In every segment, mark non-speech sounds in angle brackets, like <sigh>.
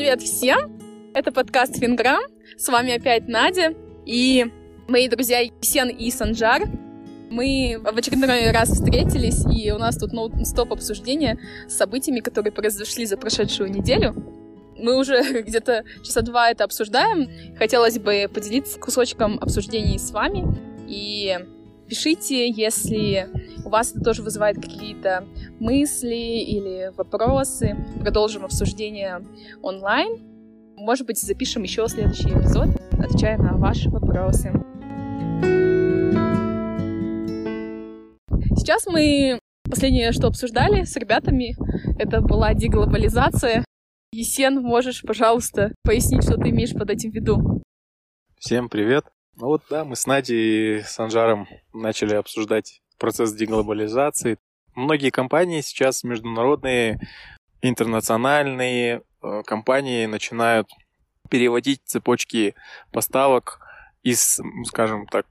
Привет всем! Это подкаст Финграм. С вами опять Надя и мои друзья Есен и Санжар. Мы в очередной раз встретились, и у нас тут стоп обсуждения с событиями, которые произошли за прошедшую неделю. Мы уже <laughs> где-то часа два это обсуждаем. Хотелось бы поделиться кусочком обсуждений с вами. И пишите, если у вас это тоже вызывает какие-то мысли или вопросы. Продолжим обсуждение онлайн. Может быть, запишем еще следующий эпизод, отвечая на ваши вопросы. Сейчас мы последнее, что обсуждали с ребятами, это была деглобализация. Есен, можешь, пожалуйста, пояснить, что ты имеешь под этим в виду? Всем привет. Ну вот, да, мы с Надей и Санжаром начали обсуждать процесс деглобализации. Многие компании сейчас международные, интернациональные э, компании начинают переводить цепочки поставок из, скажем так,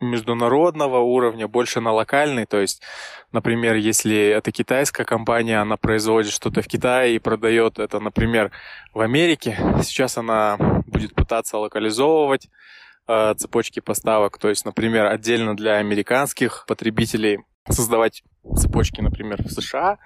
международного уровня больше на локальный. То есть, например, если это китайская компания, она производит что-то в Китае и продает это, например, в Америке, сейчас она будет пытаться локализовывать э, цепочки поставок. То есть, например, отдельно для американских потребителей создавать цепочки, например, в США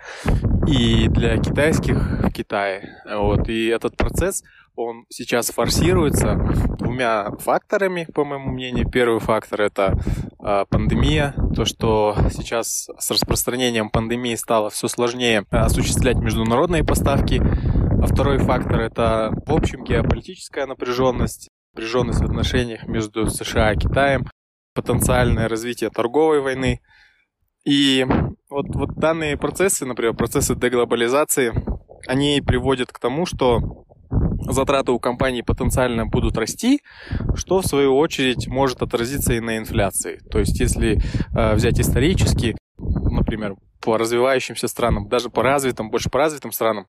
и для китайских в Китае. Вот. И этот процесс, он сейчас форсируется двумя факторами, по моему мнению. Первый фактор – это э, пандемия. То, что сейчас с распространением пандемии стало все сложнее осуществлять международные поставки. А второй фактор – это, в общем, геополитическая напряженность, напряженность в отношениях между США и Китаем, потенциальное развитие торговой войны – и вот, вот данные процессы, например, процессы деглобализации, они приводят к тому, что затраты у компаний потенциально будут расти, что в свою очередь может отразиться и на инфляции. То есть если э, взять исторически, например, по развивающимся странам, даже по развитым, больше по развитым странам,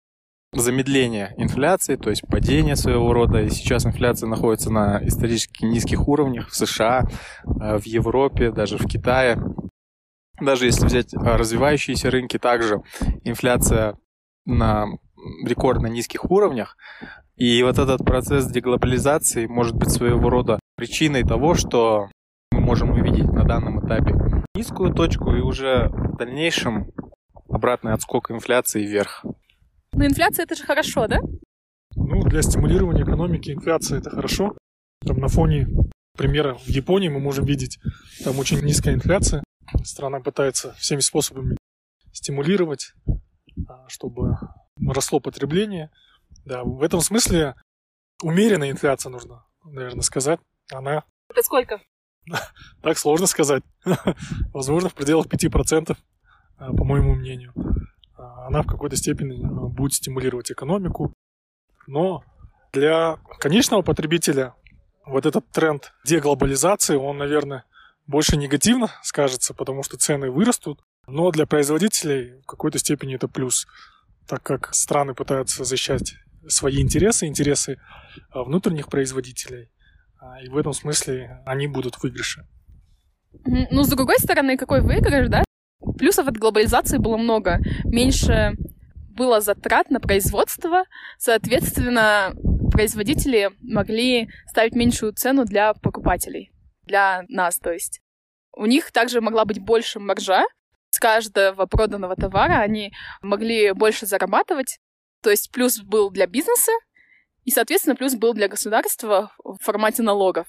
замедление инфляции, то есть падение своего рода. И сейчас инфляция находится на исторически низких уровнях в США, э, в Европе, даже в Китае. Даже если взять а, развивающиеся рынки, также инфляция на рекордно низких уровнях. И вот этот процесс деглобализации может быть своего рода причиной того, что мы можем увидеть на данном этапе низкую точку и уже в дальнейшем обратный отскок инфляции вверх. Но инфляция это же хорошо, да? Ну, для стимулирования экономики инфляция это хорошо. Там на фоне примера в Японии мы можем видеть, там очень низкая инфляция, Страна пытается всеми способами стимулировать, а, чтобы росло потребление. Да, в этом смысле умеренная инфляция нужно, наверное, сказать. Она... Это сколько? <laughs> Так сложно сказать. <laughs> Возможно, в пределах 5%, а, по моему мнению. Она в какой-то степени будет стимулировать экономику. Но для конечного потребителя вот этот тренд деглобализации, он, наверное, больше негативно скажется, потому что цены вырастут. Но для производителей в какой-то степени это плюс, так как страны пытаются защищать свои интересы, интересы а, внутренних производителей. А, и в этом смысле они будут в выигрыше. Ну, с другой стороны, какой выигрыш, да? Плюсов от глобализации было много. Меньше было затрат на производство, соответственно, производители могли ставить меньшую цену для покупателей для нас, то есть. У них также могла быть больше маржа. С каждого проданного товара они могли больше зарабатывать. То есть плюс был для бизнеса, и, соответственно, плюс был для государства в формате налогов.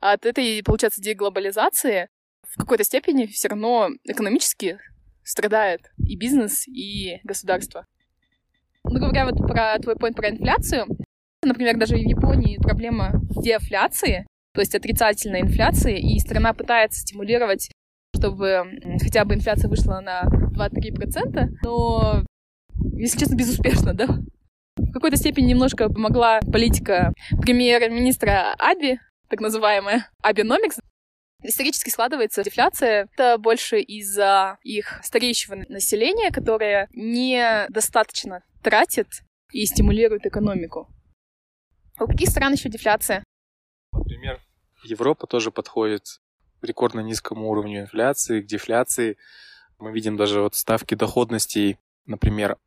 От этой, получается, деглобализации в какой-то степени все равно экономически страдает и бизнес, и государство. Ну, говоря вот про твой point про инфляцию, например, даже в Японии проблема дефляции, то есть отрицательной инфляции, и страна пытается стимулировать, чтобы хотя бы инфляция вышла на 2-3%, но, если честно, безуспешно, да? В какой-то степени немножко помогла политика премьер-министра Аби, так называемая Абиномикс, Исторически складывается дефляция. Это больше из-за их стареющего населения, которое недостаточно тратит и стимулирует экономику. У каких стран еще дефляция? Например, Европа тоже подходит к рекордно низкому уровню инфляции, к дефляции. Мы видим даже вот ставки доходностей, например,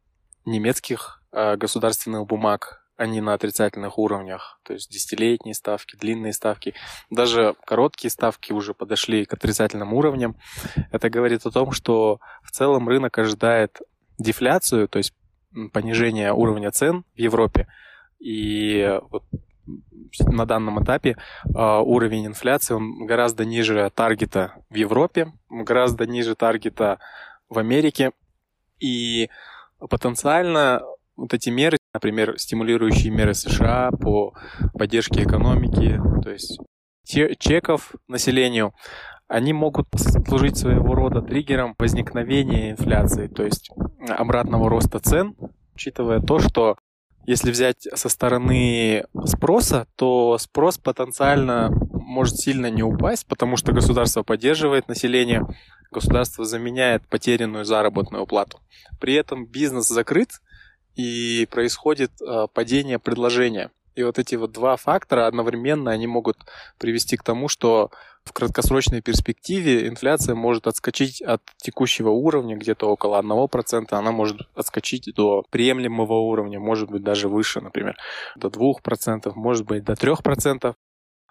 немецких э, государственных бумаг. Они на отрицательных уровнях, то есть десятилетние ставки, длинные ставки, даже короткие ставки уже подошли к отрицательным уровням. Это говорит о том, что в целом рынок ожидает дефляцию, то есть понижение уровня цен в Европе. И вот на данном этапе э, уровень инфляции он гораздо ниже таргета в Европе, гораздо ниже таргета в Америке. И потенциально вот эти меры, например, стимулирующие меры США по поддержке экономики, то есть чеков населению, они могут служить своего рода триггером возникновения инфляции, то есть обратного роста цен, учитывая то, что если взять со стороны спроса, то спрос потенциально может сильно не упасть, потому что государство поддерживает население, государство заменяет потерянную заработную плату. При этом бизнес закрыт, и происходит э, падение предложения. И вот эти вот два фактора одновременно, они могут привести к тому, что в краткосрочной перспективе инфляция может отскочить от текущего уровня где-то около 1%, она может отскочить до приемлемого уровня, может быть даже выше, например, до 2%, может быть до 3%.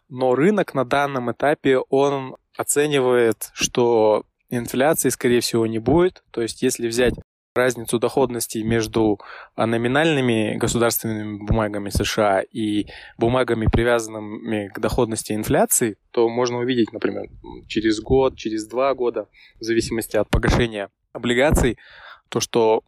Но рынок на данном этапе, он оценивает, что инфляции, скорее всего, не будет. То есть, если взять разницу доходности между а, номинальными государственными бумагами США и бумагами, привязанными к доходности инфляции, то можно увидеть, например, через год, через два года, в зависимости от погашения облигаций, то, что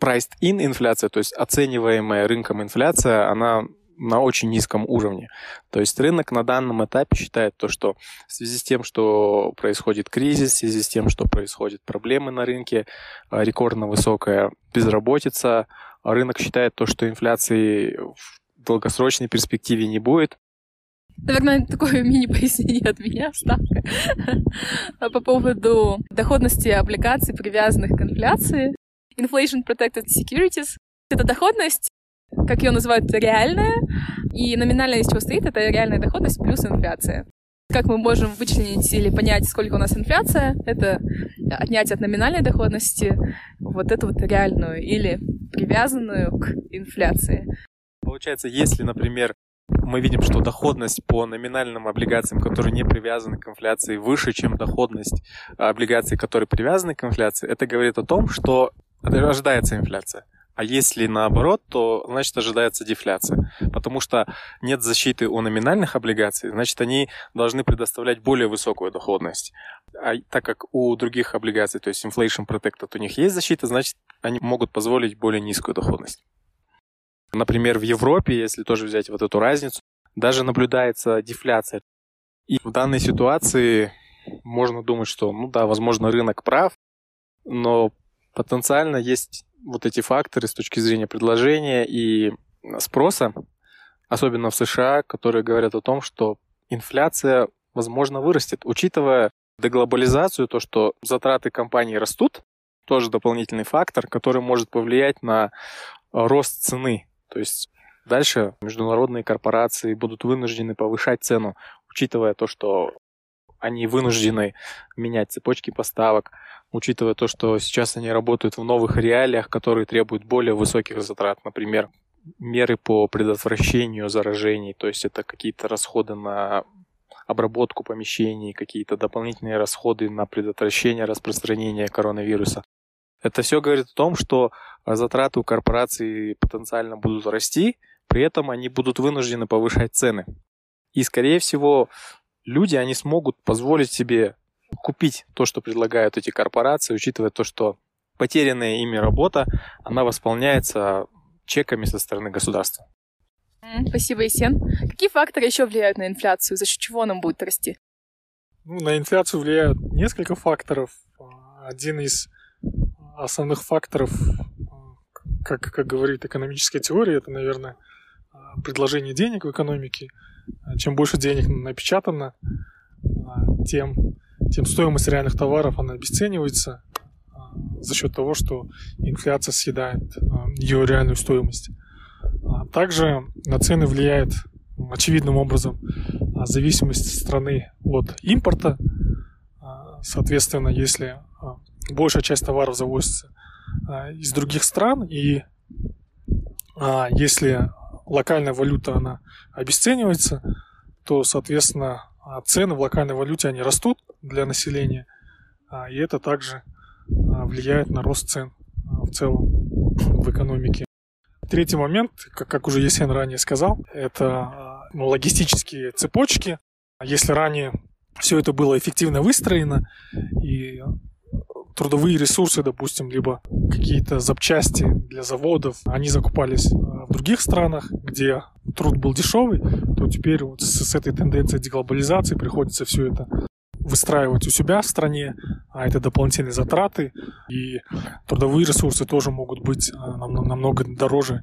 priced in инфляция, то есть оцениваемая рынком инфляция, она на очень низком уровне. То есть рынок на данном этапе считает то, что в связи с тем, что происходит кризис, в связи с тем, что происходят проблемы на рынке, а, рекордно высокая безработица, а рынок считает то, что инфляции в долгосрочной перспективе не будет, Наверное, такое <laughs> мини-пояснение от меня, ставка. <laughs> По поводу доходности облигаций, привязанных к инфляции. Inflation Protected Securities. Это доходность как ее называют, реальная, и номинальная из чего стоит, это реальная доходность плюс инфляция. Как мы можем вычленить или понять, сколько у нас инфляция, это отнять от номинальной доходности вот эту вот реальную или привязанную к инфляции. Получается, если, например, мы видим, что доходность по номинальным облигациям, которые не привязаны к инфляции, выше, чем доходность облигаций, которые привязаны к инфляции, это говорит о том, что ожидается инфляция. А если наоборот, то значит ожидается дефляция. Потому что нет защиты у номинальных облигаций, значит они должны предоставлять более высокую доходность. А так как у других облигаций, то есть inflation protected, у них есть защита, значит они могут позволить более низкую доходность. Например, в Европе, если тоже взять вот эту разницу, даже наблюдается дефляция. И в данной ситуации можно думать, что, ну да, возможно, рынок прав, но потенциально есть вот эти факторы с точки зрения предложения и спроса, особенно в США, которые говорят о том, что инфляция, возможно, вырастет. Учитывая деглобализацию, то, что затраты компаний растут, тоже дополнительный фактор, который может повлиять на рост цены. То есть дальше международные корпорации будут вынуждены повышать цену, учитывая то, что они вынуждены менять цепочки поставок, учитывая то, что сейчас они работают в новых реалиях, которые требуют более высоких затрат, например, меры по предотвращению заражений, то есть это какие-то расходы на обработку помещений, какие-то дополнительные расходы на предотвращение распространения коронавируса. Это все говорит о том, что затраты у корпораций потенциально будут расти, при этом они будут вынуждены повышать цены. И, скорее всего, люди, они смогут позволить себе купить то, что предлагают эти корпорации, учитывая то, что потерянная ими работа, она восполняется чеками со стороны государства. Спасибо, Есен. Какие факторы еще влияют на инфляцию? За счет чего она будет расти? Ну, на инфляцию влияют несколько факторов. Один из основных факторов, как, как говорит экономическая теория, это, наверное, предложение денег в экономике. Чем больше денег напечатано, тем тем стоимость реальных товаров она обесценивается а, за счет того, что инфляция съедает а, ее реальную стоимость. А также на цены влияет очевидным образом зависимость страны от импорта. Соответственно, если большая часть товаров завозится из других стран, и если локальная валюта, она обесценивается, то, соответственно, а, цены в локальной валюте, они растут для населения, а, и это также влияет на рост цен в целом в экономике. Третий момент, как, как уже Есен ранее сказал, это ну, логистические цепочки. Если ранее все это было эффективно выстроено, и трудовые ресурсы, допустим, либо какие-то запчасти для заводов, они закупались в других странах, где труд был дешевый, то теперь вот с, с этой тенденцией деглобализации приходится все это выстраивать у себя в стране, а это дополнительные затраты, и трудовые ресурсы тоже могут быть а, намного дороже,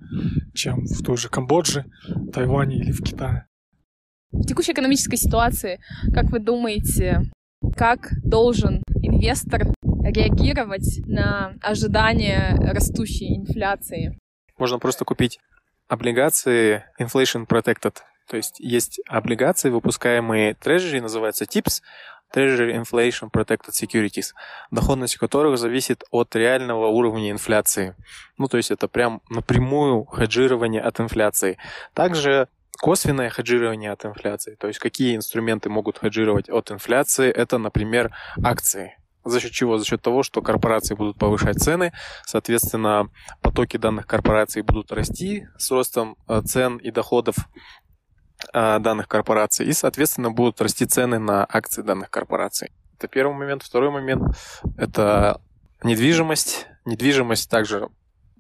чем в той же Камбодже, Тайване или в Китае. В текущей экономической ситуации, как вы думаете, как должен инвестор реагировать на ожидание растущей инфляции? Можно просто купить облигации inflation protected. То есть есть облигации, выпускаемые Treasury, называются TIPS, Treasury Inflation Protected Securities, доходность которых зависит от реального уровня инфляции. Ну, то есть это прям напрямую хеджирование от инфляции. Также косвенное хеджирование от инфляции. То есть какие инструменты могут хеджировать от инфляции? Это, например, акции. За счет чего? За счет того, что корпорации будут повышать цены, соответственно, потоки данных корпораций будут расти с ростом э, цен и доходов э, данных корпораций, и, соответственно, будут расти цены на акции данных корпораций. Это первый момент. Второй момент – это недвижимость. Недвижимость также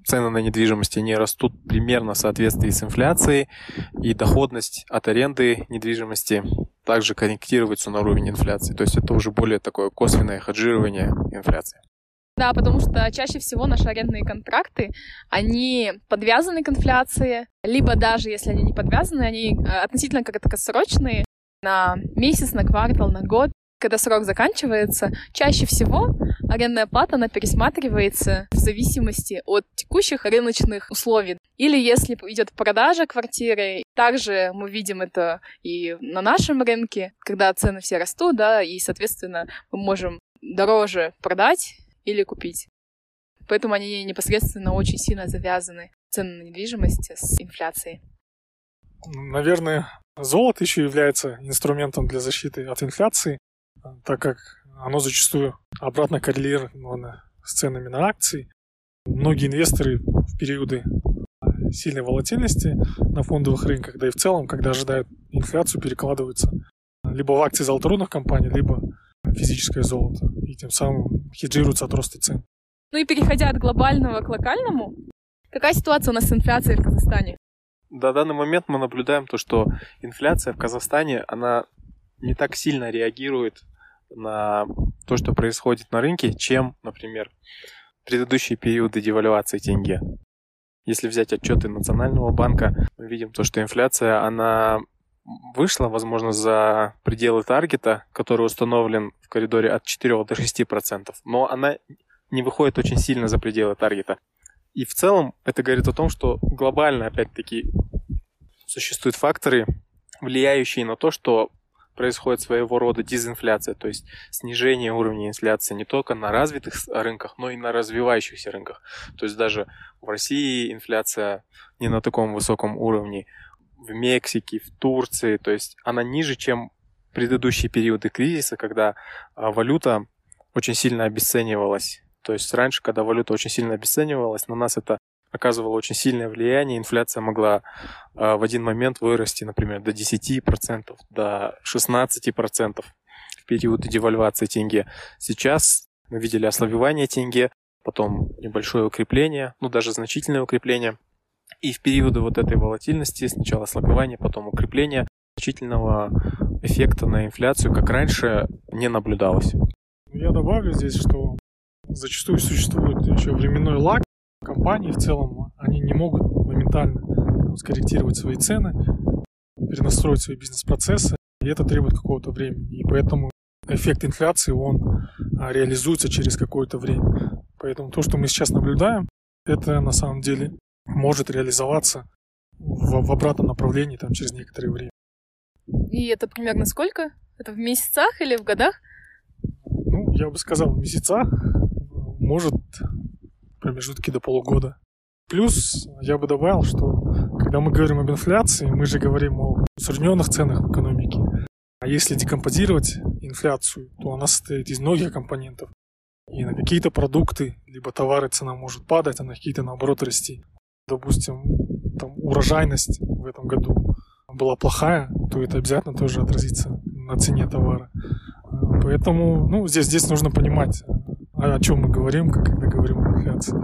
цены на недвижимость, они растут примерно в соответствии с инфляцией, и доходность от аренды недвижимости также корректируется на уровень инфляции. То есть это уже более такое косвенное хеджирование инфляции. Да, потому что чаще всего наши арендные контракты, они подвязаны к инфляции, либо даже если они не подвязаны, они э, относительно как краткосрочные, на месяц, на квартал, на год. Когда срок заканчивается, чаще всего арендная плата, она пересматривается в зависимости от текущих рыночных условий. Или если идет продажа квартиры, также мы видим это и на нашем рынке, когда цены все растут, да, и, соответственно, мы можем дороже продать или купить. Поэтому они непосредственно очень сильно завязаны, цены на недвижимость с инфляцией. Наверное, золото еще является инструментом для защиты от инфляции, так как оно зачастую обратно коррелировано с ценами на акции. Многие инвесторы в периоды сильной волатильности на фондовых рынках, да и в целом, когда ожидают инфляцию, перекладываются либо в акции золоторудных компаний, либо физическое золото, и тем самым хеджируются от роста цен. Ну и переходя от глобального к локальному, какая ситуация у нас с инфляцией в Казахстане? До данный момент мы наблюдаем то, что инфляция в Казахстане, она не так сильно реагирует на то, что происходит на рынке, чем, например, предыдущие периоды девальвации тенге. Если взять отчеты Национального банка, мы видим то, что инфляция, она вышла, возможно, за пределы таргета, который установлен в коридоре от 4 до 6 процентов, но она не выходит очень сильно за пределы таргета. И в целом это говорит о том, что глобально, опять-таки, существуют факторы, влияющие на то, что происходит своего рода дезинфляция, то есть снижение уровня инфляции не только на развитых рынках, но и на развивающихся рынках. То есть даже в России инфляция не на таком высоком уровне, в Мексике, в Турции, то есть она ниже, чем предыдущие периоды кризиса, когда а, валюта очень сильно обесценивалась. То есть раньше, когда валюта очень сильно обесценивалась, на нас это оказывало очень сильное влияние. Инфляция могла э, в один момент вырасти, например, до 10%, до 16% в периоды девальвации тенге. Сейчас мы видели ослабевание тенге, потом небольшое укрепление, ну даже значительное укрепление. И в периоды вот этой волатильности сначала ослабевание, потом укрепление, значительного эффекта на инфляцию, как раньше, не наблюдалось. Я добавлю здесь, что зачастую существует еще временной лаг, компании в целом, они не могут моментально там, скорректировать свои цены, перенастроить свои бизнес-процессы, и это требует какого-то времени. И поэтому эффект инфляции, он а, реализуется через какое-то время. Поэтому то, что мы сейчас наблюдаем, это на самом деле может реализоваться в, в обратном направлении там, через некоторое время. И это примерно сколько? Это в месяцах или в годах? Ну, я бы сказал, в месяцах. Может, промежутки до полугода. Плюс я бы добавил, что когда мы говорим об инфляции, мы же говорим о усредненных ценах в экономике. А если декомпозировать инфляцию, то она состоит из многих компонентов. И на какие-то продукты, либо товары цена может падать, а на какие-то наоборот расти. Допустим, там урожайность в этом году была плохая, то это обязательно тоже отразится на цене товара. Поэтому ну, здесь, здесь нужно понимать, о чем мы говорим, когда говорим об инфляции.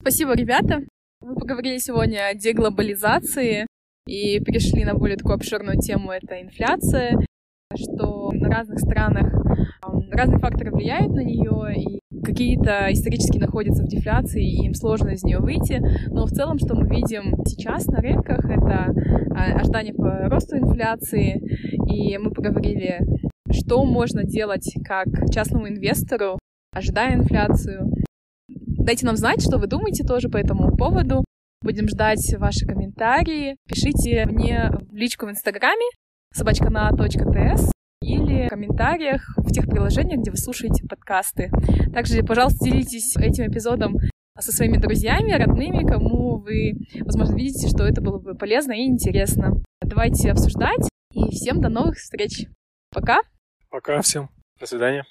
Спасибо, ребята. Мы поговорили сегодня о деглобализации и перешли на более такую обширную тему, это инфляция, что на разных странах разные факторы влияют на нее, и какие-то исторически находятся в дефляции, и им сложно из нее выйти. Но в целом, что мы видим сейчас на рынках, это а, ожидание по росту инфляции, и мы поговорили, что можно делать как частному инвестору, ожидая инфляцию. Дайте нам знать, что вы думаете тоже по этому поводу. Будем ждать ваши комментарии. Пишите мне в личку в Инстаграме собачкана.тс или в комментариях в тех приложениях, где вы слушаете подкасты. Также, пожалуйста, делитесь этим эпизодом со своими друзьями, родными, кому вы, возможно, видите, что это было бы полезно и интересно. Давайте обсуждать. И всем до новых встреч. Пока. Пока всем. До свидания.